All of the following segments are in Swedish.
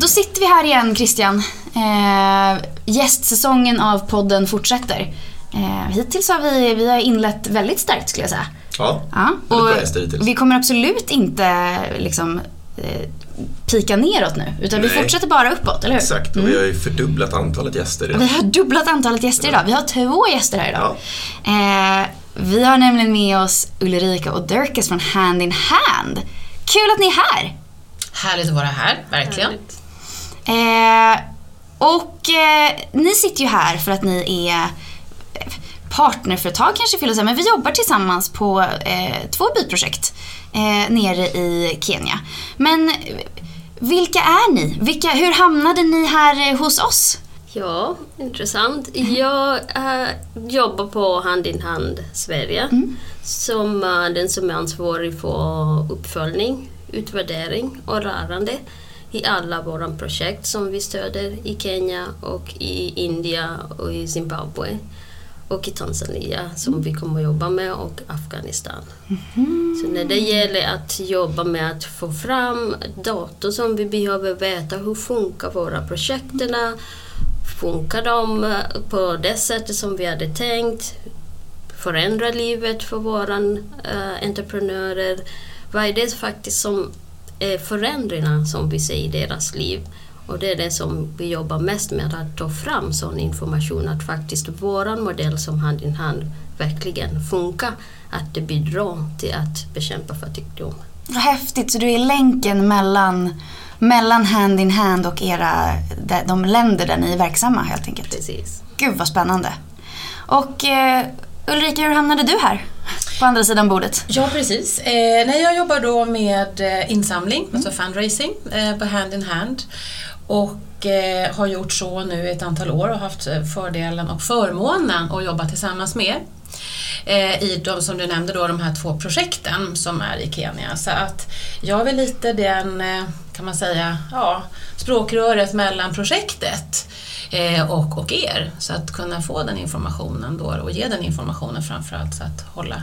Då sitter vi här igen Christian. Eh, gästsäsongen av podden fortsätter. Eh, hittills har vi, vi har inlett väldigt starkt skulle jag säga. Ja, Ja, och vi kommer absolut inte liksom eh, pika neråt nu. Utan vi Nej. fortsätter bara uppåt, eller hur? Exakt, och vi har ju fördubblat antalet gäster Vi redan. har dubblat antalet gäster idag. Vi har två gäster här idag. Ja. Eh, vi har nämligen med oss Ulrika och Dirkus från Hand in Hand. Kul att ni är här! Härligt att vara här, verkligen. Eh, och eh, ni sitter ju här för att ni är partnerföretag kanske jag säga, men vi jobbar tillsammans på eh, två byprojekt eh, nere i Kenya. Men vilka är ni? Vilka, hur hamnade ni här hos oss? Ja, intressant. Jag äh, jobbar på Hand in Hand Sverige som äh, den som är ansvarig för uppföljning, utvärdering och rörande i alla våra projekt som vi stöder i Kenya och i Indien och i Zimbabwe och i Tanzania som vi kommer att jobba med och Afghanistan. Så när det gäller att jobba med att få fram data som vi behöver veta hur funkar våra projekten, funkar de på det sättet som vi hade tänkt, förändra livet för våra eh, entreprenörer, vad är det faktiskt som är förändringarna som vi ser i deras liv? Och det är det som vi jobbar mest med, att ta fram sån information att faktiskt våran modell som hand in hand verkligen funkar, att det bidrar till att bekämpa fattigdom. Häftigt, så du är länken mellan, mellan Hand in Hand och era, de, de länder där ni är verksamma helt enkelt. Precis. Gud vad spännande. Och eh, Ulrika, hur hamnade du här? På andra sidan bordet. Ja, precis. Eh, nej, jag jobbar då med eh, insamling, alltså fundraising, eh, på Hand in Hand. Och eh, har gjort så nu ett antal år och haft eh, fördelen och förmånen att jobba tillsammans med eh, i de, som du nämnde då, de här två projekten som är i Kenya. Så att jag är väl lite den, kan man säga, ja, språkröret mellan projektet eh, och, och er. Så att kunna få den informationen då och ge den informationen framförallt så att hålla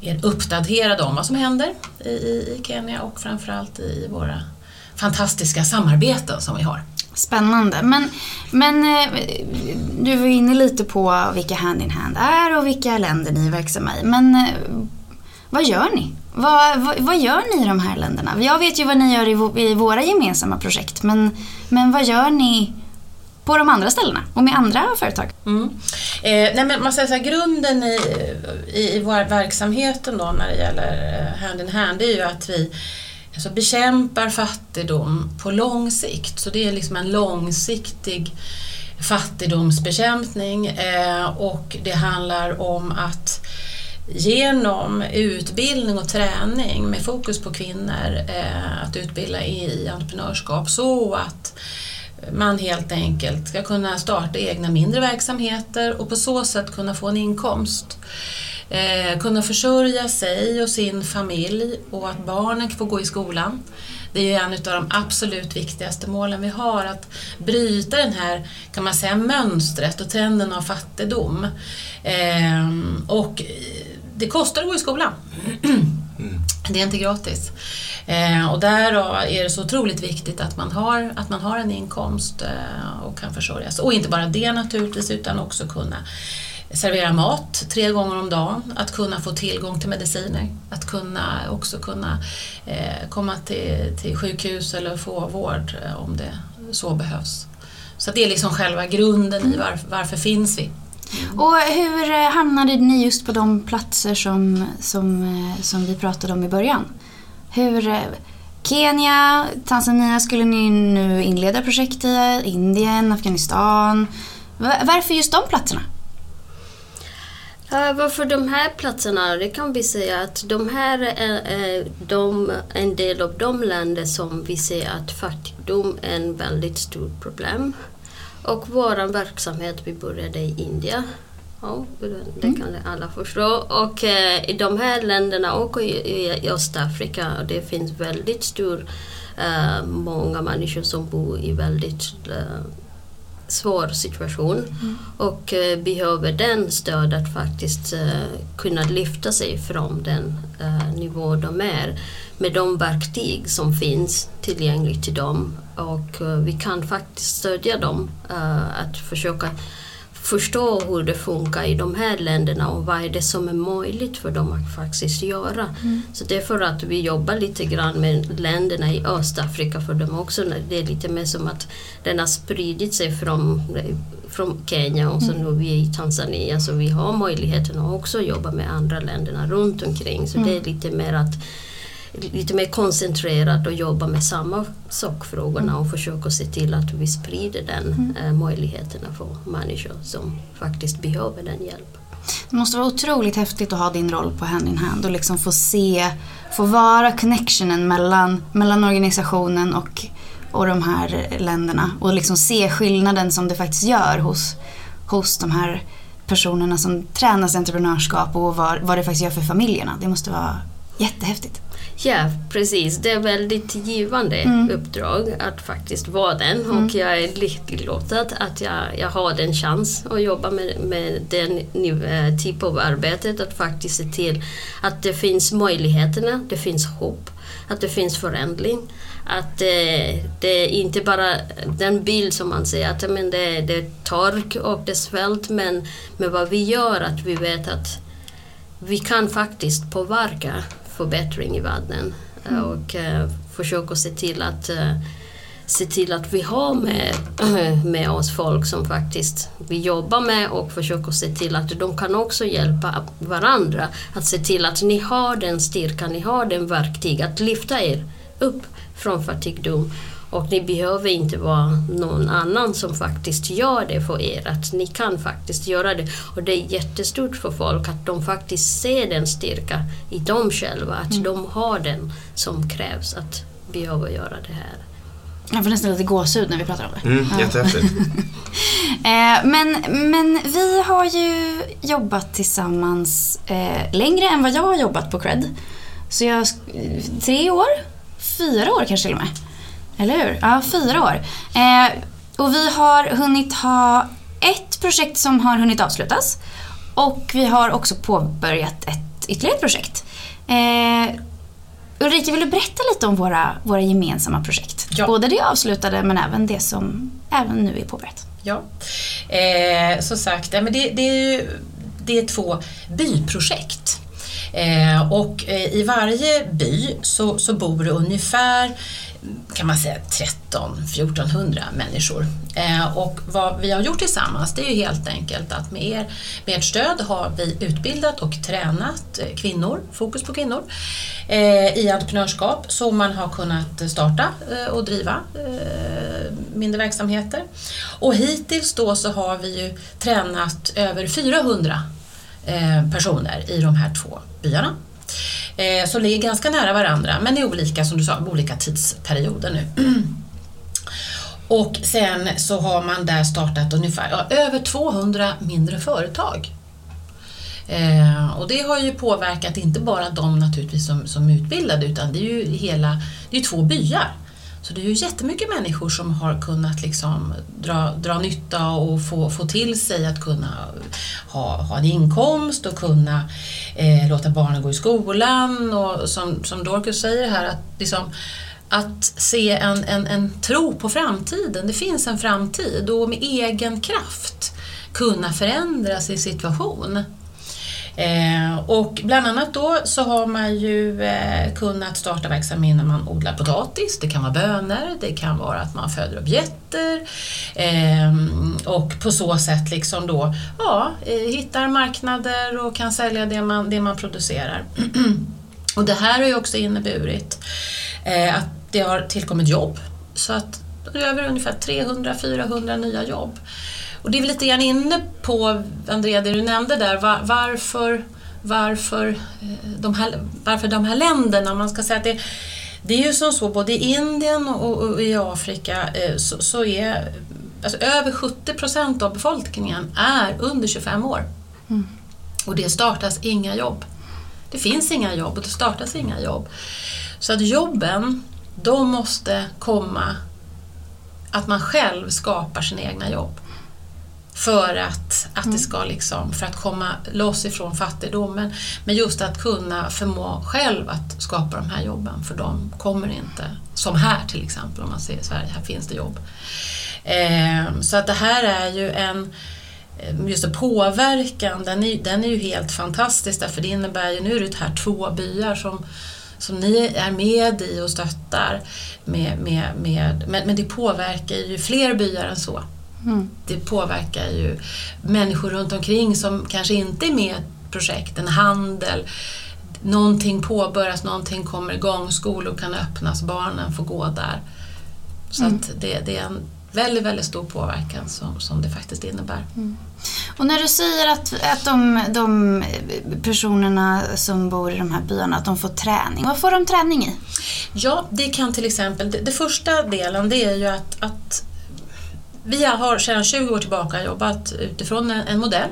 er uppdaterade om vad som händer i, i, i Kenya och framförallt i våra fantastiska samarbeten som vi har. Spännande. Men, men eh, du var inne lite på vilka Hand in Hand är och vilka länder ni är verksamma i. Men eh, vad gör ni? Vad, vad, vad gör ni i de här länderna? Jag vet ju vad ni gör i, i våra gemensamma projekt. Men, men vad gör ni på de andra ställena och med andra företag? Mm. Eh, nej men man säger så här, grunden i, i, i vår verksamheten då när det gäller eh, hand in hand det är ju att vi alltså, bekämpar fattigdom på lång sikt. Så det är liksom en långsiktig fattigdomsbekämpning eh, och det handlar om att genom utbildning och träning med fokus på kvinnor eh, att utbilda i entreprenörskap så att man helt enkelt ska kunna starta egna mindre verksamheter och på så sätt kunna få en inkomst. Eh, kunna försörja sig och sin familj och att barnen får gå i skolan. Det är ju en av de absolut viktigaste målen vi har, att bryta den här kan man säga, mönstret och trenden av fattigdom. Eh, och det kostar att gå i skolan. Det är inte gratis. Eh, och därav är det så otroligt viktigt att man har, att man har en inkomst eh, och kan försörja sig. Och inte bara det naturligtvis, utan också kunna servera mat tre gånger om dagen, att kunna få tillgång till mediciner, att kunna också kunna eh, komma till, till sjukhus eller få vård eh, om det så behövs. Så det är liksom själva grunden i varför, varför finns vi. Och hur eh, hamnade ni just på de platser som, som, eh, som vi pratade om i början? Hur, eh, Kenya, Tanzania skulle ni nu inleda projekt i, Indien, Afghanistan. Varför just de platserna? Varför de här platserna? Det kan vi säga att de här är, är de, en del av de länder som vi ser att fattigdom är en väldigt stort problem. Och vår verksamhet, vi började i Indien. Ja, det kan alla förstå. Och eh, i de här länderna och i, i Östafrika, det finns väldigt stor, eh, många människor som bor i väldigt eh, svår situation. Och eh, behöver den stöd att faktiskt eh, kunna lyfta sig från den eh, nivå de är med de verktyg som finns tillgängligt till dem. Och vi kan faktiskt stödja dem att försöka förstå hur det funkar i de här länderna och vad är det som är möjligt för dem att faktiskt göra. Så det är för att vi jobbar lite grann med länderna i Östafrika för dem också. Det är lite mer som att den har spridit sig från, från Kenya och så nu är vi i Tanzania så vi har möjligheten att också jobba med andra länderna runt omkring. Så det är lite mer att lite mer koncentrerat och jobba med samma sakfrågorna och försöka se till att vi sprider den eh, möjligheterna för människor som faktiskt behöver den hjälpen. Det måste vara otroligt häftigt att ha din roll på Hand in Hand och liksom få se, få vara connectionen mellan, mellan organisationen och, och de här länderna och liksom se skillnaden som det faktiskt gör hos, hos de här personerna som tränas i entreprenörskap och vad, vad det faktiskt gör för familjerna. Det måste vara jättehäftigt. Ja, precis. Det är väldigt givande uppdrag att faktiskt vara den och jag är lycklig lottad att jag, jag har den chans att jobba med, med den uh, typ av arbetet att faktiskt se till att det finns möjligheterna, det finns hopp, att det finns förändring. Att eh, det är inte bara den bild som man ser att men det, det är tork och det är svält men med vad vi gör att vi vet att vi kan faktiskt påverka förbättring i världen mm. och uh, försöka se till att uh, se till att vi har med, med oss folk som faktiskt vi jobbar med och försöker se till att de kan också hjälpa varandra. Att se till att ni har den styrkan, ni har den verktyg att lyfta er upp från fattigdom och ni behöver inte vara någon annan som faktiskt gör det för er, att ni kan faktiskt göra det. Och det är jättestort för folk att de faktiskt ser den styrka i dem själva, att mm. de har den som krävs att behöva göra det här. Jag får nästan lite gåshud när vi pratar om det. Mm, jättehäftigt. men, men vi har ju jobbat tillsammans eh, längre än vad jag har jobbat på Cred. Så jag, tre år? Fyra år kanske till och med. Eller hur? Ja, fyra år. Eh, och vi har hunnit ha ett projekt som har hunnit avslutas. Och vi har också påbörjat ett ytterligare projekt. Eh, Ulrika, vill du berätta lite om våra, våra gemensamma projekt? Ja. Både det avslutade men även det som även nu är påbörjat. Ja, eh, som sagt, men det, det, är ju, det är två byprojekt. Eh, och eh, i varje by så, så bor det ungefär kan man säga 13-1400 människor. Eh, och vad vi har gjort tillsammans det är ju helt enkelt att med, er, med ert stöd har vi utbildat och tränat eh, kvinnor, fokus på kvinnor, eh, i entreprenörskap så man har kunnat starta eh, och driva eh, mindre verksamheter. Och hittills då så har vi ju tränat över 400 eh, personer i de här två byarna eh, som ligger ganska nära varandra men i olika, som du sa, olika tidsperioder nu. Och sen så har man där startat ungefär ja, över 200 mindre företag. Eh, och det har ju påverkat inte bara de naturligtvis som, som är utbildade utan det är ju hela, det är två byar så det är ju jättemycket människor som har kunnat liksom dra, dra nytta och få, få till sig att kunna ha, ha en inkomst och kunna eh, låta barnen gå i skolan och som, som Dorcas säger här att liksom, att se en, en, en tro på framtiden, det finns en framtid och med egen kraft kunna förändra sin situation. Eh, och bland annat då så har man ju eh, kunnat starta verksamhet när man odlar potatis, det kan vara bönor, det kan vara att man föder upp getter eh, och på så sätt liksom då ja, eh, hittar marknader och kan sälja det man, det man producerar. och det här har ju också inneburit eh, att det har tillkommit jobb så att över ungefär 300-400 nya jobb. Och det är vi lite grann inne på, Andrea, det du nämnde där, var, varför, varför, eh, de här, varför de här länderna, man ska säga att det, det är ju som så, både i Indien och, och i Afrika eh, så, så, är alltså, över 70 procent av befolkningen är under 25 år. Mm. Och det startas inga jobb. Det finns inga jobb och det startas inga jobb. Så att jobben, de måste komma att man själv skapar sina egna jobb. För att, att det ska liksom, för att komma loss ifrån fattigdomen. Men just att kunna förmå själv att skapa de här jobben, för de kommer inte, som här till exempel, om man ser i Sverige, här finns det jobb. Eh, så att det här är ju en, eh, just påverkan, den är, den är ju helt fantastisk därför det innebär ju, nu är det här två byar som som ni är med i och stöttar. Med, med, med, men, men det påverkar ju fler byar än så. Mm. Det påverkar ju människor runt omkring som kanske inte är med i ett projekt, en handel. Någonting påbörjas, någonting kommer igång, skolor kan öppnas, barnen får gå där. Så mm. det, det är en väldigt, väldigt stor påverkan som, som det faktiskt innebär. Mm. Och när du säger att, att de, de, personerna som bor i de här byarna att de får träning, vad får de träning i? Ja, det kan till exempel, det, det första delen det är ju att, att vi har sedan 20 år tillbaka jobbat utifrån en, en modell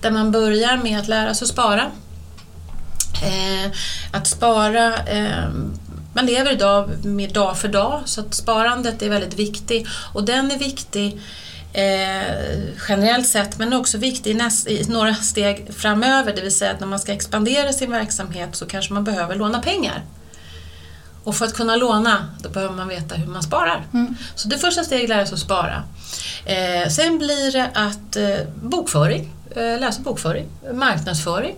där man börjar med att lära sig att spara. Eh, att spara eh, man lever idag mer dag för dag så att sparandet är väldigt viktigt och den är viktig eh, generellt sett men också viktig i, näst, i, några steg framöver det vill säga att när man ska expandera sin verksamhet så kanske man behöver låna pengar. Och för att kunna låna då behöver man veta hur man sparar. Mm. Så det första steget är att spara. Eh, sen blir det att eh, bokföring, eh, läsa bokföring, marknadsföring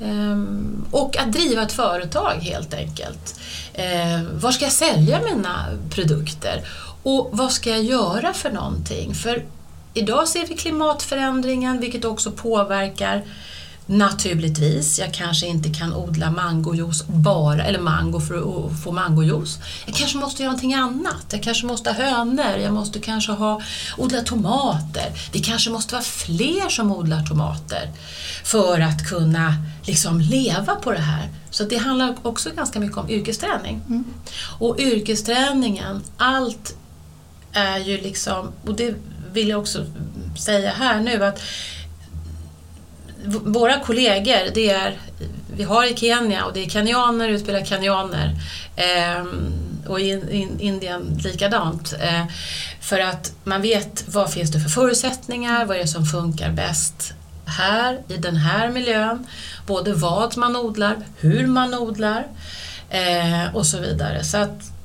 ehm, och att driva ett företag helt enkelt. Eh, var ska jag sälja mina produkter? Och vad ska jag göra för någonting? För idag ser vi klimatförändringen vilket också påverkar Naturligtvis, jag kanske inte kan odla mangojuice bara, eller mango för att få mangojuice. Jag kanske måste göra någonting annat. Jag kanske måste ha hönor, jag måste kanske ha, odla tomater. Vi kanske måste vara fler som odlar tomater för att kunna liksom leva på det här. Så det handlar också ganska mycket om yrkesträning. Mm. Och yrkesträningen, allt är ju liksom, och det vill jag också säga här nu, att våra kollegor, det är, vi har i Kenya och det är kenyaner, utbildar kenyaner. Eh, och i in, Indien likadant. Eh, för att man vet vad finns det för förutsättningar, vad är det som funkar bäst här i den här miljön. Både vad man odlar, hur man odlar eh, och så vidare. Så att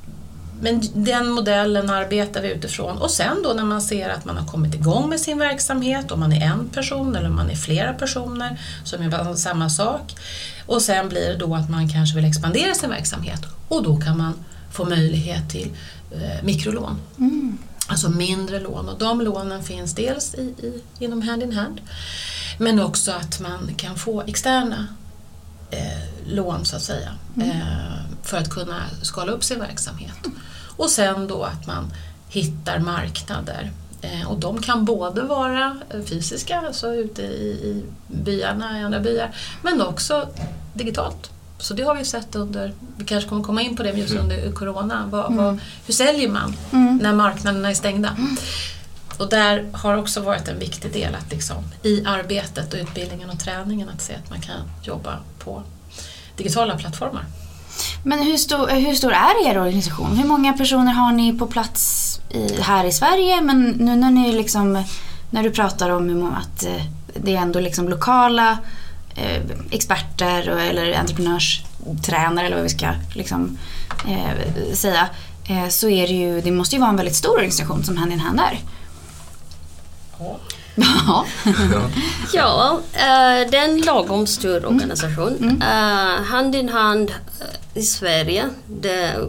men den modellen arbetar vi utifrån och sen då när man ser att man har kommit igång med sin verksamhet, om man är en person eller om man är flera personer som gör samma sak. Och sen blir det då att man kanske vill expandera sin verksamhet och då kan man få möjlighet till eh, mikrolån. Mm. Alltså mindre lån och de lånen finns dels i, i, inom Hand in Hand men också att man kan få externa eh, lån så att säga mm. eh, för att kunna skala upp sin verksamhet. Och sen då att man hittar marknader. Eh, och de kan både vara fysiska, alltså ute i, byarna, i andra byar, men också digitalt. Så det har vi sett under, vi kanske kommer komma in på det just mm. under Corona. Vad, mm. vad, hur säljer man mm. när marknaderna är stängda? Mm. Och där har också varit en viktig del att liksom, i arbetet och utbildningen och träningen att se att man kan jobba på digitala plattformar. Men hur stor, hur stor är er organisation? Hur många personer har ni på plats i, här i Sverige? Men nu när ni liksom, när du pratar om att eh, det är ändå liksom lokala eh, experter eller entreprenörstränare eller vad vi ska liksom, eh, säga. Eh, så är det ju, det måste ju vara en väldigt stor organisation som Hand i Hand är. Ja. Ja, ja uh, det är en lagom stor organisation. Mm. Uh, hand in hand i Sverige.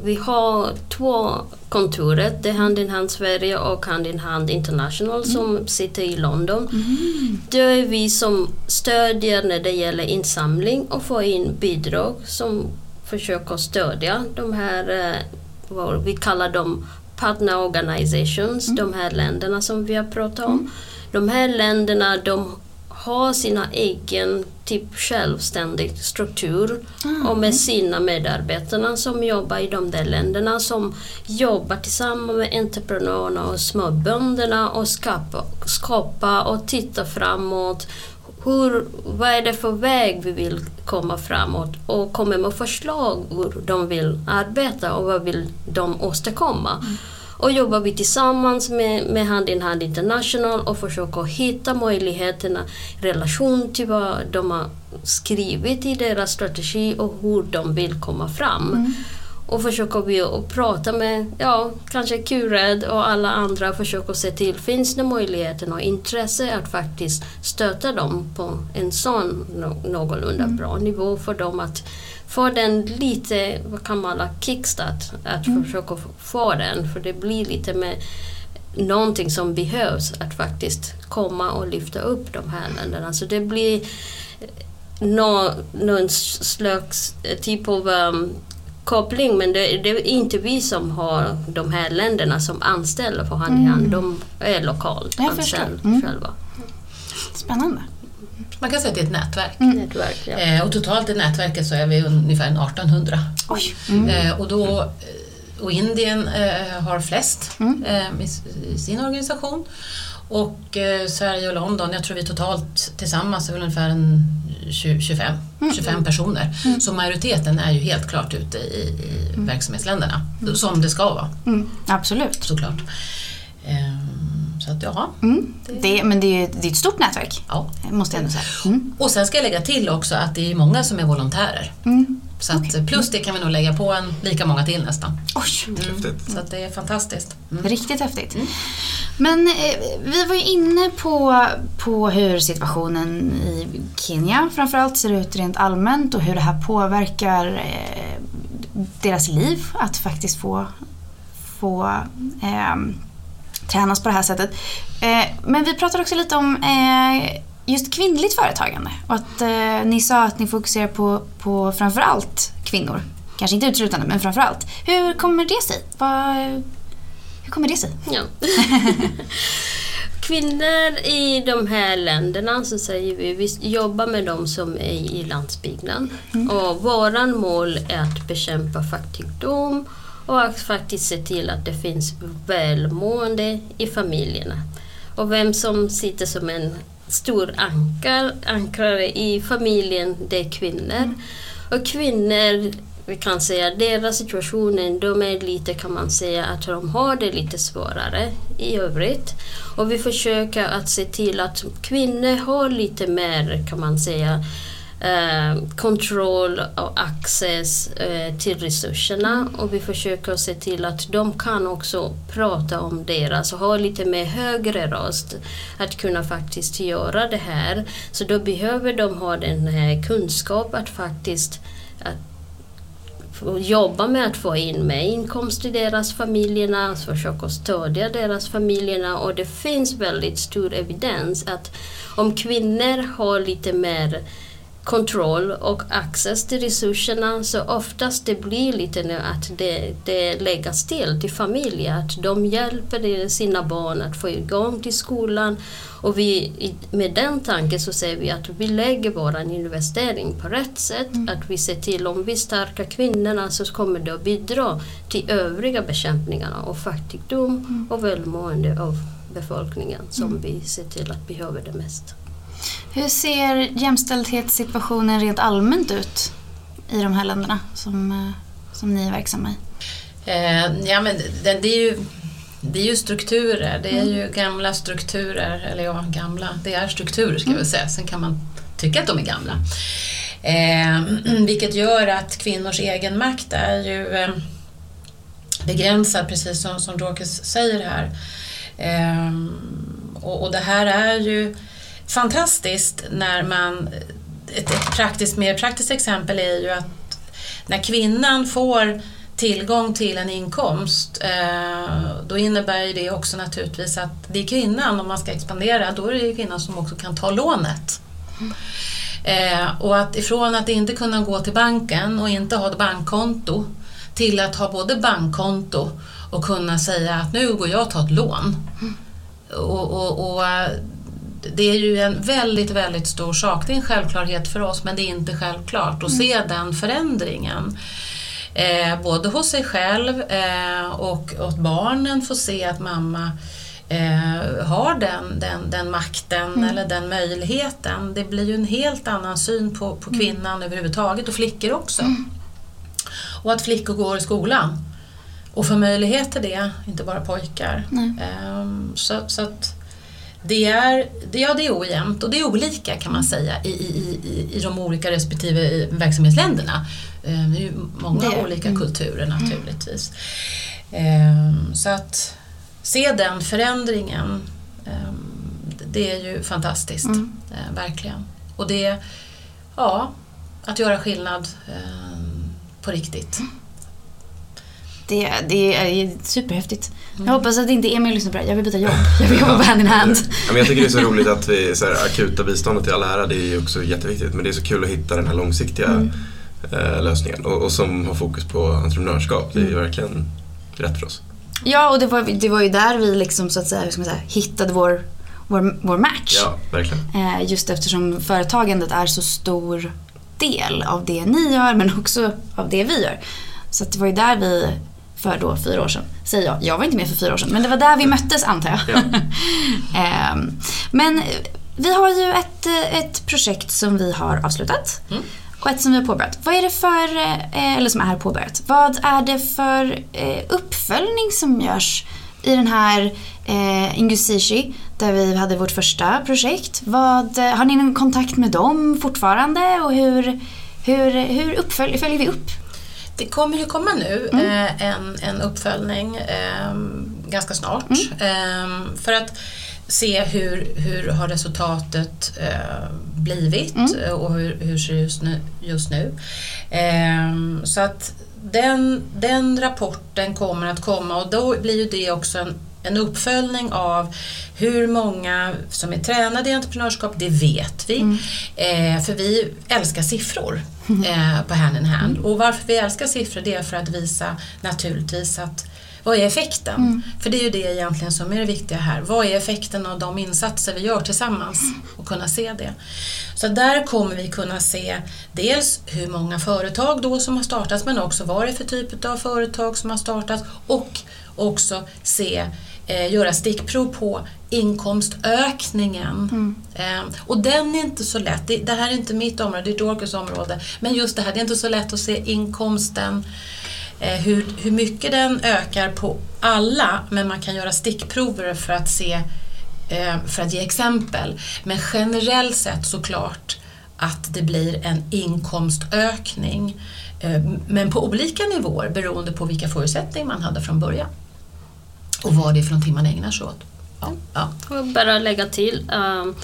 Vi har två kontoret, det är Hand in Hand Sverige och Hand in Hand International mm. som sitter i London. Mm. Det är vi som stödjer när det gäller insamling och får in bidrag som försöker stödja de här, eh, vad vi kallar dem partner organizations, mm. de här länderna som vi har pratat om. De här länderna de har sina egen typ självständig struktur mm. och med sina medarbetare som jobbar i de där länderna som jobbar tillsammans med entreprenörerna och småbönderna och skapa, skapa och titta framåt. Hur, vad är det för väg vi vill komma framåt och komma med förslag hur de vill arbeta och vad vill de åstadkomma. Mm. Och jobbar vi tillsammans med, med Hand in Hand International och försöker hitta möjligheterna i relation till vad de har skrivit i deras strategi och hur de vill komma fram. Och försöker vi att prata med, ja, kanske Cured och alla andra, försöker se till, finns det möjligheten och intresse att faktiskt stötta dem på en sån nå- någorlunda bra nivå för dem att få den lite, vad kan man kalla, kickstart, att försöka f- få den, för det blir lite med någonting som behövs att faktiskt komma och lyfta upp de här länderna. Så det blir nå, någon slags eh, typ av um, koppling men det, det är inte vi som har de här länderna som anställer för hand i hand. De är lokalt anställda Mm. själva. Spännande. Man kan säga att det är ett nätverk. Nätverk, ja. Eh, och totalt i nätverket så är vi ungefär 1800. Oj. Mm. Eh, och, då, eh, och Indien eh, har flest eh, i, i sin organisation. Och eh, Sverige och London, jag tror vi totalt tillsammans är väl ungefär en 20, 25, 25 personer. Så majoriteten är ju helt klart ute i, i verksamhetsländerna. Som det ska vara, Mm. Absolut. såklart. Eh, så att ja. Mm. Det, men det är det är ett stort nätverk, ja. måste jag ändå säga. Mm. Och sen ska jag lägga till också att det är många som är volontärer. Mm. Så att plus det kan vi nog lägga på en lika många till nästan. Oj, Häftigt. Så att det är fantastiskt. Mm. riktigt häftigt. Men eh, vi var ju inne på, på hur situationen i Kenya framförallt ser ut rent allmänt och hur det här påverkar eh, deras liv att faktiskt få, få eh, tränas på det här sättet. Eh, men vi pratade också lite om eh, just kvinnligt företagande och att eh, ni sa att ni fokuserar på, på framförallt kvinnor. Kanske inte uteslutande, men framförallt. Hur kommer det sig? Vad, hur kommer det sig? Ja. Kvinnor i de här länderna så säger vi, vi jobbar med dem som är i landsbygden. Och våran mål är att bekämpa fattigdom och att faktiskt se till att det finns välmående i familjerna. Och vem som sitter som en stor ankar, ankrare i familjen, det är kvinnor. Och kvinnor, vi kan säga deras situation, de är lite kan man säga att de har det lite svårare i övrigt. Och vi försöker att se till att kvinnor har lite mer kan man säga eh, kontroll och access eh, till resurserna. Och vi försöker se till att de kan också prata om deras och ha lite mer högre röst att kunna faktiskt göra det här. Så då behöver de ha den här kunskap att faktiskt att jobba med att få in med inkomst i deras familjerna, försöka stödja deras familjerna. Och det finns väldigt stor evidens att om kvinnor har lite mer kontroll och access till resurserna så oftast det blir lite nu att det, det läggas till till familjer, att de hjälper sina barn att få igång till skolan. Och vi, med den tanken så säger vi att vi lägger vår investering på rätt sätt, att vi ser till om vi stärker kvinnorna så kommer det att bidra till övriga bekämpningarna av fattigdom och välmående av befolkningen som vi ser till att behöver det mest. Hur ser jämställdhetssituationen rent allmänt ut i de här länderna som, eh, som ni är verksamma i? Eh, ja, men det, det, är ju, det är ju strukturer, det är ju gamla strukturer, eller ja, gamla, det är strukturer ska jag väl säga, sen kan man tycka att de är gamla. Eh, vilket gör att kvinnors egen makt är ju eh, begränsad, precis som, som Dorcas säger här. Eh, och, och det här är ju fantastiskt när man... Ett, ett praktiskt, mer praktiskt exempel är ju att när kvinnan får tillgång till en inkomst eh, då innebär ju det också naturligtvis att det är kvinnan, om man ska expandera, då är det kvinnan som också kan ta lånet. Eh, och att ifrån att inte kunna gå till banken och inte ha ett bankkonto till att ha både bankkonto och kunna säga att nu går jag och tar ett lån. Och, och, och det är ju en väldigt, väldigt stor sak. Det är en självklarhet för oss men det är inte självklart att se den förändringen. Eh, både hos sig själv eh, och åt barnen få se att mamma eh, har den, den, den makten eller den möjligheten. Det blir ju en helt annan syn på, på kvinnan överhuvudtaget och flickor också. Och att flickor går i skolan. och få möjlighet till det, inte bara pojkar. Ehm, så, så att det är, det, ja, det är ojämnt och det är olika kan man säga i, i, i, i de olika respektive verksamhetsländerna. Ehm, Det är ju många är- olika mm. kulturer naturligtvis. Ehm, Så att se den förändringen, ehm, det är ju fantastiskt. Mm. Eh, Verkligen. Och det, ja, att göra skillnad ehm, på riktigt. Det, det är superhäftigt. Jag hoppas att inte Emil lyssnar på det. Jag vill byta jobb. Jag vill jobba på hand in hand. Ja, men jag tycker det är så roligt att vi, så här, akuta biståndet i all ära, det är ju också jätteviktigt. Men det är så kul att hitta den här långsiktiga Mm. eh, lösningen. Och, och som har fokus på entreprenörskap. Det är ju Mm. verkligen rätt för oss. Ja, och det var, det var ju där vi liksom så att säga, hur ska man säga hittade vår, vår, vår match. Ja, verkligen. Eh, just eftersom företagandet är så stor del av det ni gör men också av det vi gör. Så att det var ju där vi, för då fyra år sedan, säger jag, jag var inte med för fyra år sedan, men det var där vi möttes antar jag. Ja. Ehm, men vi har ju ett, ett projekt som vi har avslutat Mm. och ett som vi har påbörjat. Vad är det för, eh, eller som är påbörjat, vad är det för eh, uppföljning som görs i den här eh, Ingusishi där vi hade vårt första projekt? Vad, har ni någon kontakt med dem fortfarande och hur, hur, hur uppfölj, följer vi upp? Det kommer ju komma nu eh, en, en uppföljning eh, ganska snart. Eh, för att se hur, hur har resultatet eh, blivit eh, och hur, hur ser det just nu. Just nu. Eh, så att den, den rapporten kommer att komma och då blir ju det också en, en uppföljning av hur många som är tränade i entreprenörskap, det vet vi. Eh, för vi älskar siffror eh, på hand in hand. Och varför vi älskar siffror det är för att visa naturligtvis att vad är effekten? För det är ju det egentligen som är det viktiga här. Vad är effekten av de insatser vi gör tillsammans? Och kunna se det. Så där kommer vi kunna se dels hur många företag då som har startats men också vad det är för typ av företag som har startats och också se, eh, göra stickprov på inkomstökningen. Eh, och den är inte så lätt, det, det här är inte mitt område, det är Dorcas område, men just det här, det är inte så lätt att se inkomsten eh, hur, hur mycket den ökar på alla, men man kan göra stickprover för att se, eh, för att ge exempel. Men generellt sett såklart att det blir en inkomstökning, eh, men på olika nivåer beroende på vilka förutsättningar man hade från början. Och vad det är för någonting man ägnar sig åt. Ja, ja. Och bara lägga till. Um,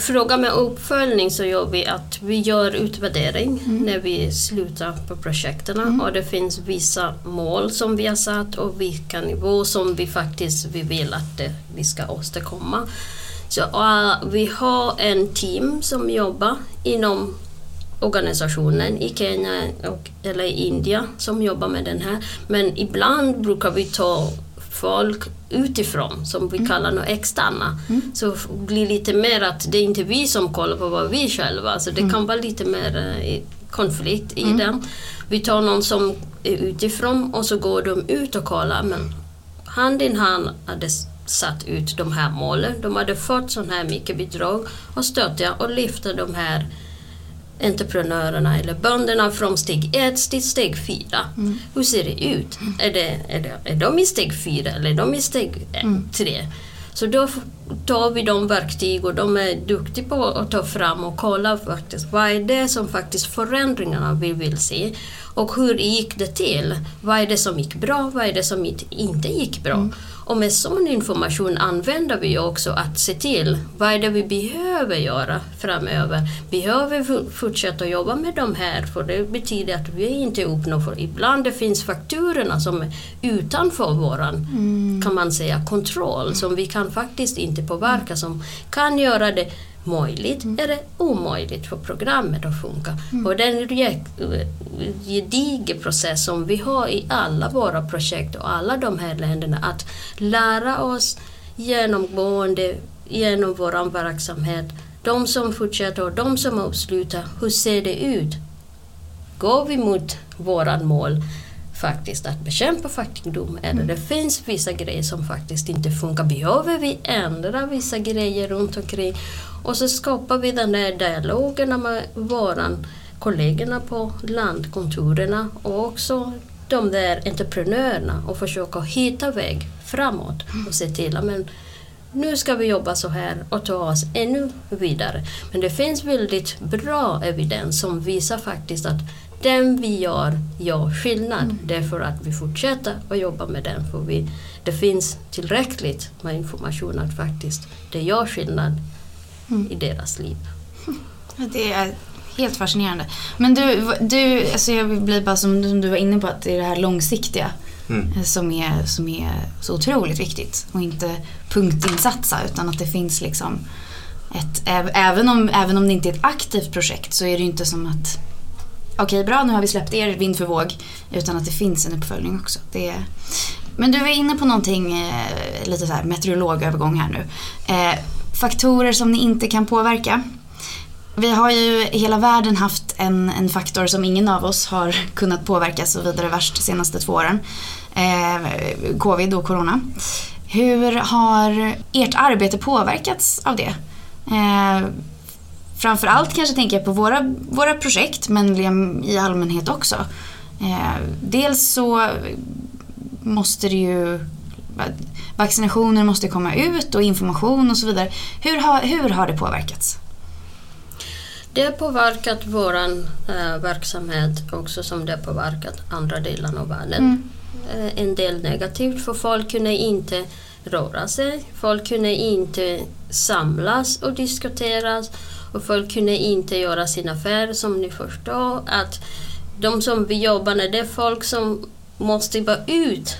fråga med uppföljning så gör vi att vi gör utvärdering när vi slutar på projekten och det finns vissa mål som vi har satt och vilka nivåer som vi faktiskt vi vill att det, vi ska åstadkomma. Så uh, vi har en team som jobbar inom organisationen i Kenya och, eller i Indien som jobbar med den här. Men ibland brukar vi ta folk utifrån som vi kallar något externa. Så f- blir lite mer att det är inte vi som kollar på vad vi själva, så det kan vara lite mer eh, konflikt i den. Vi tar någon som är utifrån och så går de ut och kollar men hand in hand hade satt ut de här målen. De hade fått så här mycket bidrag och stötta och lyfta de här entreprenörerna eller bönderna från steg ett till steg fyra. Hur ser det ut? Är, det, är, det, är de i steg fyra eller är de i steg eh, tre? Så då tar vi de verktyg och de är duktiga på att ta fram och kolla faktiskt vad är det som faktiskt förändringarna vi vill se och hur gick det till? Vad är det som gick bra? Vad är det som inte- gick bra? Och med sån information använder vi också att se till vad är det vi behöver göra framöver. Behöver vi fortsätta jobba med de här för det betyder att vi inte uppnår, för ibland det finns fakturorna som är utanför våran, kan man säga, kontroll som vi kan faktiskt inte påverka som kan göra det möjligt eller omöjligt för programmet att funka. Och det är en ge- gedigen process som vi har i alla våra projekt och alla de här länderna att lära oss genomgående genom vår verksamhet, de som fortsätter och de som avslutar, hur ser det ut? Går vi mot våran mål faktiskt att bekämpa fattigdom eller det finns vissa grejer som faktiskt inte funkar. Behöver vi ändra vissa grejer runt omkring? Och så skapar vi den där dialogen med våra kollegorna på landkontoren och också de där entreprenörerna och försöka hitta väg framåt och se till att nu ska vi jobba så här och ta oss ännu vidare. Men det finns väldigt bra evidens som visar faktiskt att den vi gör gör skillnad. Mm. Därför att vi fortsätter att jobba med den. För vi, det finns tillräckligt med information att faktiskt det gör skillnad mm. i deras liv. Det är helt fascinerande. Men du, du alltså jag blir bara som, som du var inne på att det är det här långsiktiga mm. som, är, som är så otroligt viktigt. Och inte punktinsatsa utan att det finns liksom ett, även om, även om det inte är ett aktivt projekt så är det ju inte som att okej okay, bra nu har vi släppt er vind för våg utan att det finns en uppföljning också. Det är, men du var inne på någonting, eh, lite så här meteorologövergång här nu. Eh, faktorer som ni inte kan påverka. Vi har ju i hela världen haft en, en faktor som ingen av oss har kunnat påverka så vidare värst de senaste två åren. Eh, covid och corona. Hur har ert arbete påverkats av det? Eh, Eh, framförallt kanske tänker jag på våra, våra projekt men i allmänhet också. Eh, dels så måste det ju vaccinationer måste komma ut och information och så vidare. Hur har, hur har det påverkats? Det har påverkat vår äh, verksamhet också som det har påverkat andra delar av världen. Mm. Äh, en del negativt för folk kunde inte röra sig, folk kunde inte samlas och diskuteras och folk kunde inte göra sina affärer som ni förstår. Att de som vi jobbar med, det är folk som måste vara ut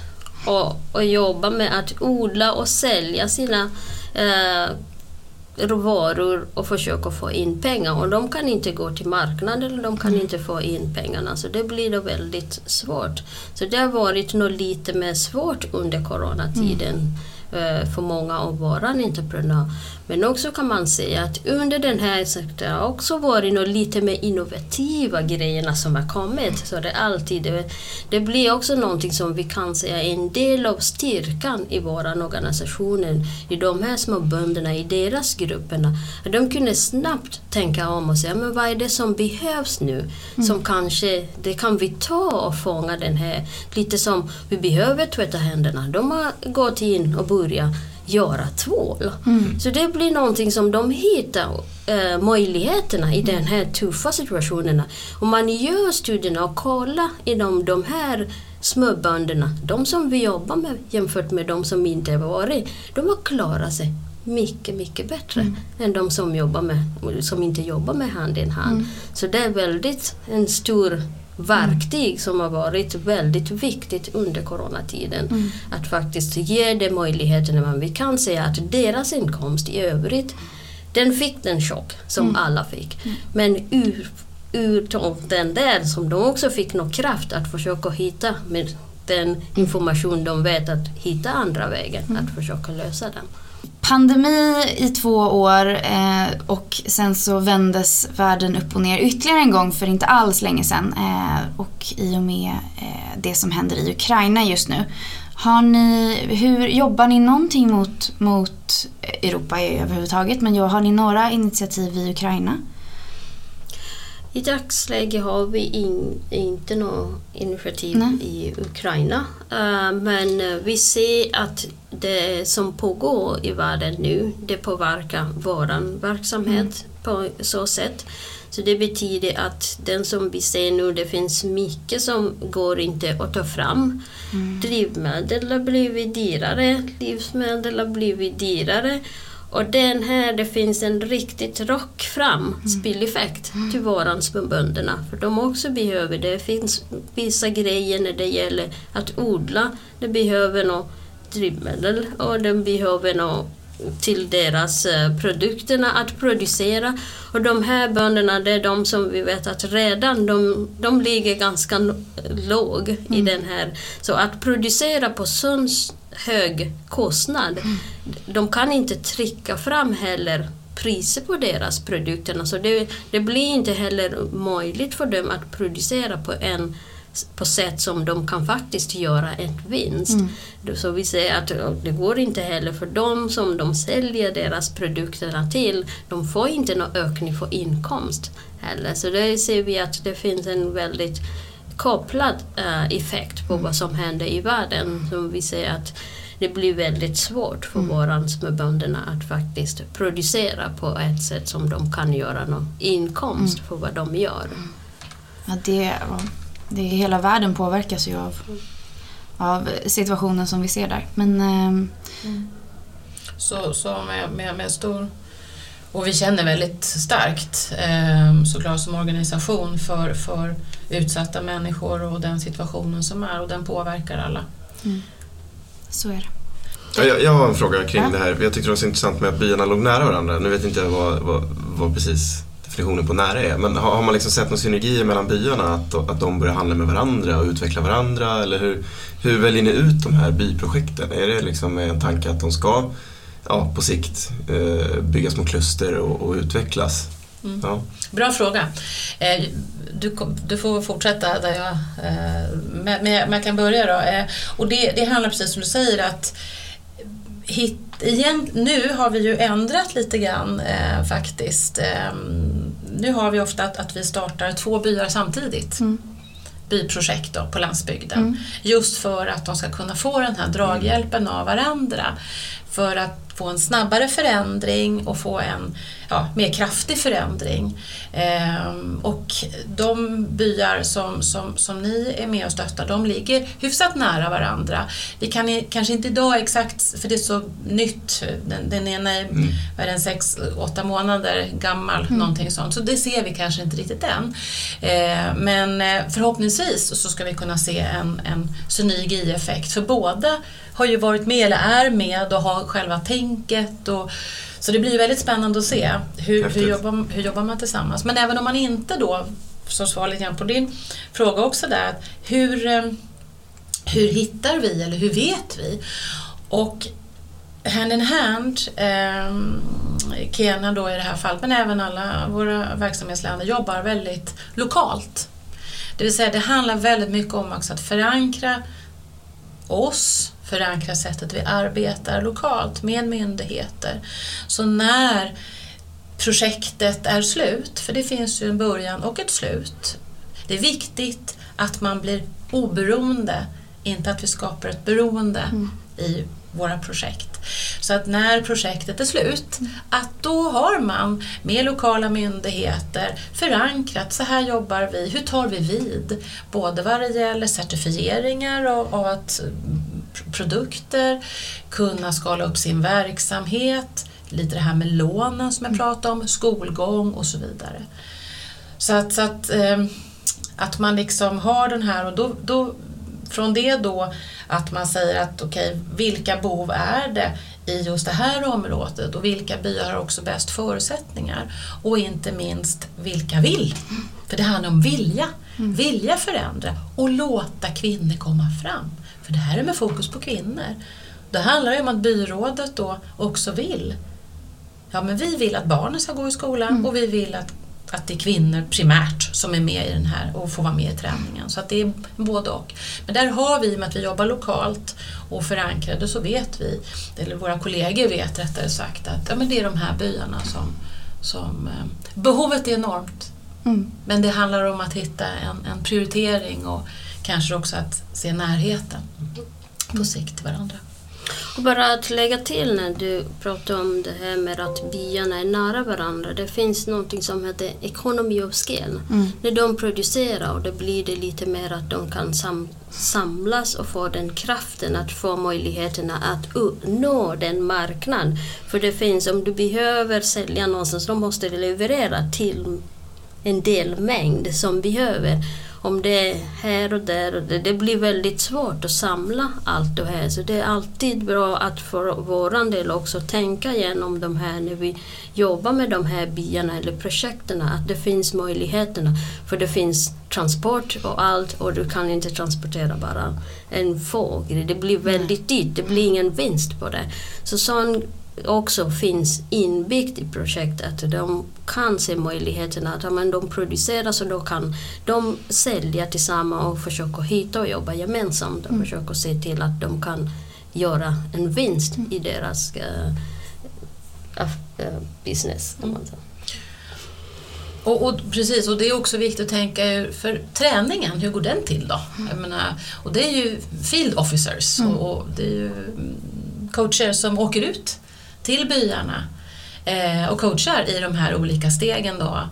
och, och jobba med att odla och sälja sina eh, råvaror och försöka få in pengar. Och de kan inte gå till marknaden de kan mm. inte få in pengarna. Så det blir då väldigt svårt. Så det har varit nog lite mer svårt under coronatiden. Mm Eh, för många av våra entreprenörer. Men också kan man säga att under den här sektorn har också varit något lite mer innovativa grejerna som har kommit. Så det, alltid, det, blir också någonting som vi kan säga är en del av styrkan i våra organisationer, i de här små bönderna, i deras grupperna. De kunde snabbt tänka om och säga, men vad är det som behövs nu? Mm. Som kanske, det kan vi ta och fånga den här, lite som vi behöver tvätta händerna. De har gått in och börjat göra tvål. Mm. Så det blir någonting som de hittar äh, möjligheterna i mm. den här tuffa situationen. Om man gör studierna och kollar i de, de här småbönderna, de som vi jobbar med jämfört med de som inte har varit, de har klarat sig mycket, mycket bättre mm. än de som, jobbar med, som inte jobbar med hand i hand. Mm. Så det är väldigt en stor verktyg som har varit väldigt viktigt under coronatiden. Mm. Att faktiskt ge det möjligheterna, men vi kan säga att deras inkomst i övrigt, den fick den chock som mm. alla fick. Mm. Men ur, ur den där som de också fick någon kraft att försöka hitta med den information de vet att hitta andra vägen, mm. att försöka lösa den pandemi i två år eh, och sen så vändes världen upp och ner ytterligare en gång för inte alls länge sedan. Eh, och i och med eh, det som händer i Ukraina just nu. Har ni, hur, jobbar ni någonting mot, mot Europa överhuvudtaget? Men har ni några initiativ i Ukraina? I dagsläget har vi in, inte något initiativ Nej. i Ukraina. Uh, men vi ser att det som pågår i världen nu, det påverkar vår verksamhet mm. på så sätt. Så det betyder att den som vi ser nu, det finns mycket som går inte att ta fram. Mm. Drivmedel har blivit dyrare, livsmedel har blivit dyrare och den här, det finns en riktigt rock fram mm. spilleffekt mm. till våran småbönderna. För de också behöver det. Det finns vissa grejer när det gäller att odla. Det behöver nog drivmedel och de behöver nog till deras eh, produkterna att producera. Och de här bönderna, det är de som vi vet att redan de, de ligger ganska låg mm. i den här. Så att producera på sån hög kostnad, mm. de kan inte trycka fram heller priser på deras produkter. Så det, det blir inte heller möjligt för dem att producera på en på sätt som de kan faktiskt göra en vinst. Mm. Så vi säger att det går inte heller för dem som de säljer deras produkter till, de får inte någon ökning för inkomst heller. Så där ser vi att det finns en väldigt kopplad eh, effekt på vad som händer i världen. Som vi ser att det blir väldigt svårt för Mm. våra småbönderna att faktiskt producera på ett sätt som de kan göra någon inkomst Mm. för vad de gör. Ja, det, det, hela världen påverkas ju av, av situationen som vi ser där. Men ehm, Så, så med, med, med stor... Och vi känner väldigt starkt eh, såklart som organisation för, för utsatta människor och den situationen som är och den påverkar alla. så är det. Ja, jag, jag har en fråga kring Ja. det här. Jag tyckte det var så intressant med att byarna låg nära varandra. Nu vet inte jag vad, vad, vad precis definitionen på nära är. Men har, har man liksom sett några synergier mellan byarna? Att, att de börjar handla med varandra och utveckla varandra? Eller hur, hur väljer ni ut de här byprojekten? Är det liksom med en tanke att de ska ja, på sikt eh, bygga små kluster och, och utvecklas? Mm. Ja. Bra fråga. Eh, Du, du får fortsätta där jag... eh, Men men jag kan börja då. Eh, Och det, det handlar precis som du säger att hit, igen, nu har vi ju ändrat lite grann eh, faktiskt. Eh, nu har vi ofta att, att vi startar två byar samtidigt. Mm. byprojekt då, på landsbygden. Mm. Just för att de ska kunna få den här draghjälpen av varandra. För att få en snabbare förändring och få en ja, mer kraftig förändring. Ehm, och de byar som, som, som ni är med och stöttar, de ligger hyfsat nära varandra. Vi kan i, kanske inte idag exakt, för det är så nytt, den, den ena är, Mm. vad är den, sex, åtta månader gammal, någonting sånt. Så det ser vi kanske inte riktigt än. Eh, men eh, förhoppningsvis så ska vi kunna se en, en synergieffekt. För båda har ju varit med eller är med och har själva tänket. Och, så det blir väldigt spännande att se hur, hur, jobbar, hur jobbar man tillsammans. Men även om man inte då, som svar lite grann på din fråga också där, hur, eh, hur hittar vi eller hur vet vi? Och hand in hand, eh, Kena då i det här fallet, men även alla våra verksamhetsländer jobbar väldigt lokalt. Det vill säga det handlar väldigt mycket om också att förankra oss, förankra sättet vi arbetar lokalt med myndigheter. Så när projektet är slut, för det finns ju en början och ett slut. Det är viktigt att man blir oberoende, inte att vi skapar ett beroende i våra projekt. Så att när projektet är slut, att då har man med lokala myndigheter förankrat, så här jobbar vi, hur tar vi vid? Både vad det gäller certifieringar av, av att mm, produkter, kunna skala upp sin verksamhet, lite det här med lånen som jag pratade om, skolgång och så vidare. Så att, så att, eh, att man liksom har den här och då, då från det då att man säger att okej, vilka behov är det i just det här området och vilka byar har också bäst förutsättningar och inte minst vilka vill. För det handlar om vilja, vilja förändra och låta kvinnor komma fram. För det här är med fokus på kvinnor. Det handlar ju om att byrådet då också vill. Ja, men vi vill att barnen ska gå i skolan och vi vill att, att det är kvinnor primärt som är med i den här och får vara med i träningen. Så att det är både och. Men där har vi, i och med att vi jobbar lokalt och förankrade, så vet vi, eller våra kollegor vet rättare sagt, att ja, men det är de här byarna som, som eh, behovet är enormt. Mm. Men det handlar om att hitta en, en prioritering och kanske också att se närheten på sikt till varandra. Och bara att lägga till när du pratar om det här med att byarna är nära varandra. Det finns någonting som heter economy of scale. Mm. När de producerar och det blir det lite mer att de kan sam samlas och få den kraften att få möjligheterna att u- nå den marknad. För det finns, om du behöver sälja någonstans, då måste du leverera till en del mängd som behöver. Om det är här och där, och det, det blir väldigt svårt att samla allt det här. Så det är alltid bra att för våran del också tänka igenom de här när vi jobbar med de här byarna eller projekten, att det finns möjligheterna. För det finns transport och allt och du kan inte transportera bara en fågel. Det blir väldigt dyrt, det blir ingen vinst på det. Så sån också finns inbyggt i projektet. De kan se möjligheterna att men de producerar så då kan de sälja tillsammans och försöka hitta och jobba gemensamt och försöka se till att de kan göra en vinst i deras aff- eh, business. Kan man säga. Och, och, precis, och det är också viktigt att tänka för träningen, hur går den till då? Jag menar, och det är ju field officers Mm. och, och det är ju mm, coacher som åker ut till byarna eh, och coachar i de här olika stegen då.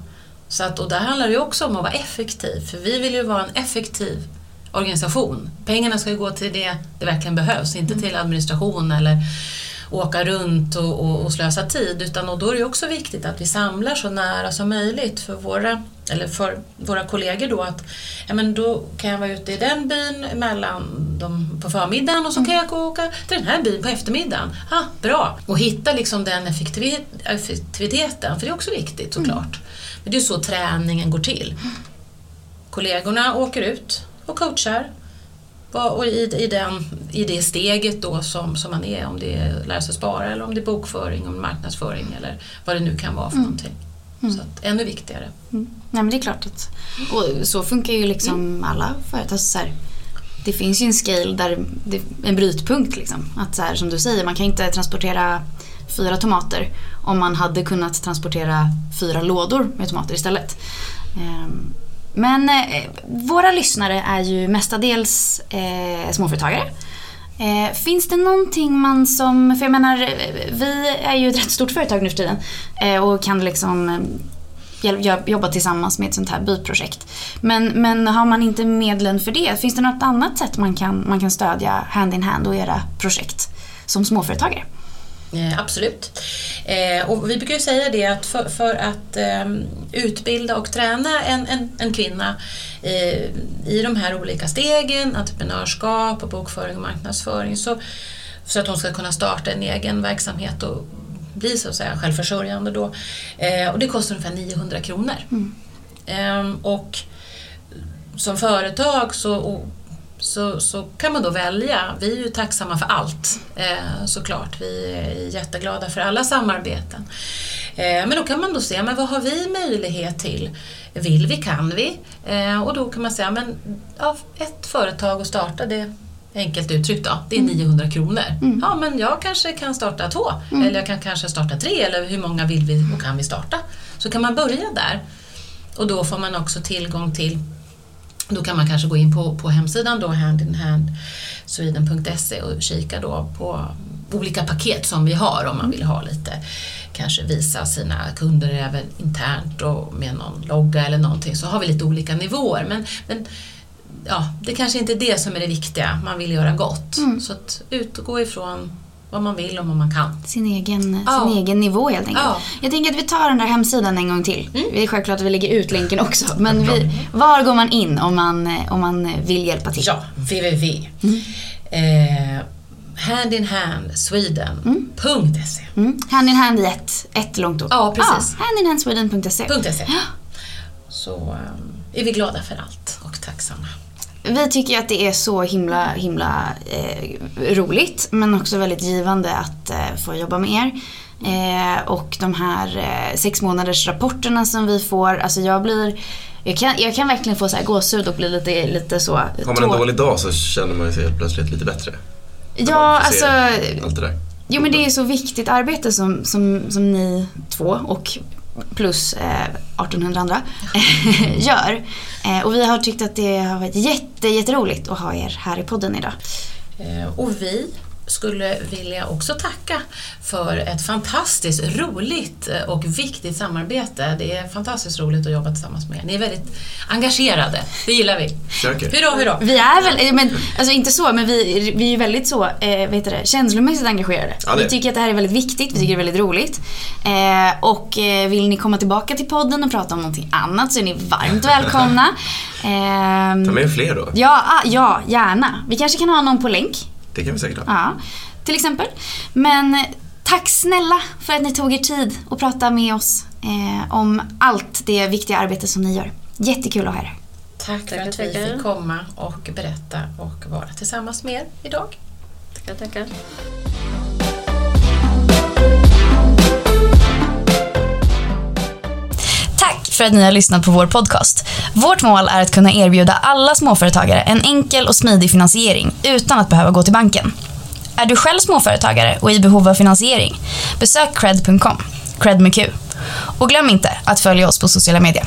Så att, och där handlar det också om att vara effektiv, för vi vill ju vara en effektiv organisation. Pengarna ska ju gå till det det verkligen behövs, inte till administration eller åka runt och, och, och slösa tid. Utan, och då är det också viktigt att vi samlar så nära som möjligt för våra, eller för våra kollegor då att ja, men då kan jag vara ute i den byn mellan dem på förmiddagen och så kan jag gå och åka till den här byn på eftermiddagen. Ah, bra! Och hitta liksom den effektivi- effektiviteten, för det är också viktigt såklart. Men det är så träningen går till. Kollegorna åker ut och coachar och i, i, den, i det steget då som, som man är, om det är lära sig spara eller om det är bokföring, om marknadsföring eller vad det nu kan vara för någonting. Så att, ännu viktigare. Mm. Nej men det är klart att, och så funkar ju liksom alla företag. Så här, det finns ju en scale där det en brytpunkt liksom. Att så här, som du säger, man kan inte transportera fyra tomater om man hade kunnat transportera fyra lådor med tomater istället. Ehm, men eh, våra lyssnare är ju mestadels eh, småföretagare. Eh, finns det någonting man som, för jag menar eh, vi är ju ett rätt stort företag nu för tiden eh, och kan liksom eh, jobba tillsammans med ett sånt här byprojekt. Men, men har man inte medlen för det, finns det något annat sätt man kan, man kan stödja Hand in Hand och era projekt som småföretagare? Eh, absolut. Eh, och vi brukar ju säga det att för, för att eh, utbilda och träna en, en, en kvinna eh, i de här olika stegen, entreprenörskap och bokföring och marknadsföring, så, så att hon ska kunna starta en egen verksamhet och bli så att säga självförsörjande då. Eh, och det kostar ungefär 900 kronor. Eh, och som företag så, och, så, så kan man då välja. Vi är ju tacksamma för allt eh, såklart. Vi är jätteglada för alla samarbeten. Eh, men då kan man då se, men vad har vi möjlighet till? Vill vi, kan vi? Eh, och då kan man säga, men ja, ett företag att starta det Enkelt uttryckt då, det är 900 kronor. Ja, men jag kanske kan starta två, eller jag kan kanske starta tre, eller hur många vill vi och kan vi starta? Så kan man börja där. Och då får man också tillgång till då kan man kanske gå in på, på hemsidan då, handinhandsweden.se och kika då på olika paket som vi har om man vill ha lite, kanske visa sina kunder även internt och med någon logga eller någonting så har vi lite olika nivåer. Men, men ja, det kanske inte är det som är det viktiga, man vill göra gott. Så att utgå ifrån vad man vill och vad man kan. Sin egen, Ja. sin egen nivå helt enkelt. Ja. Jag tänker att vi tar den där hemsidan en gång till. Mm. Det är självklart att vi lägger ut länken också. Men vi, var går man in om man, eh, om man vill hjälpa till? Ja, www. Eh, handinhandsweden.se Mm. Hand in hand i ett, ett långt ord. Ja, precis. Ja, handinhandsweden.se. .se. Så eh, är vi glada för allt och tacksamma. Vi tycker att det är så himla, himla eh, roligt men också väldigt givande att eh, få jobba med er. Eh, och de här eh, sex månaders rapporterna som vi får, alltså jag blir jag kan, jag kan verkligen få så här gåshud och bli lite, lite så... Har man en dålig dag så känner man sig helt plötsligt lite bättre. Ja, alltså... Allt det där. Jo men det är så viktigt arbete som, som, som ni två och plus eh, 1800 andra gör. Eh, och vi har tyckt att det har varit jätte, jätteroligt att ha er här i podden idag. Eh, och vi skulle vilja också tacka för ett fantastiskt roligt eh, och viktigt samarbete. Det är fantastiskt roligt att jobba tillsammans med er. Ni är väldigt engagerade, det gillar vi. Hurra, hurra! Vi är väl, eh, men, alltså inte så, men vi, vi är väldigt så, eh, heter det, känslomässigt engagerade. Ja, det. Vi tycker att det här är väldigt viktigt, vi tycker det är väldigt roligt. Eh, och eh, vill ni komma tillbaka till podden och prata om någonting annat så är ni varmt välkomna. Eh, Ta med fler då. ja, ah, ja, gärna. Vi kanske kan ha någon på länk. Det kan vi säkert ha. Ja, till exempel. Men tack snälla för att ni tog er tid att prata med oss eh, om allt det viktiga arbete som ni gör. Jättekul att ha er. Tack för att vi fick komma och berätta och vara tillsammans med er idag. Tackar, tackar. Tack för att ni har lyssnat på vår podcast. Vårt mål är att kunna erbjuda alla småföretagare en enkel och smidig finansiering utan att behöva gå till banken. Är du själv småföretagare och i behov av finansiering? Besök cred.com, cred med Q. Och glöm inte, att följa oss på sociala medier.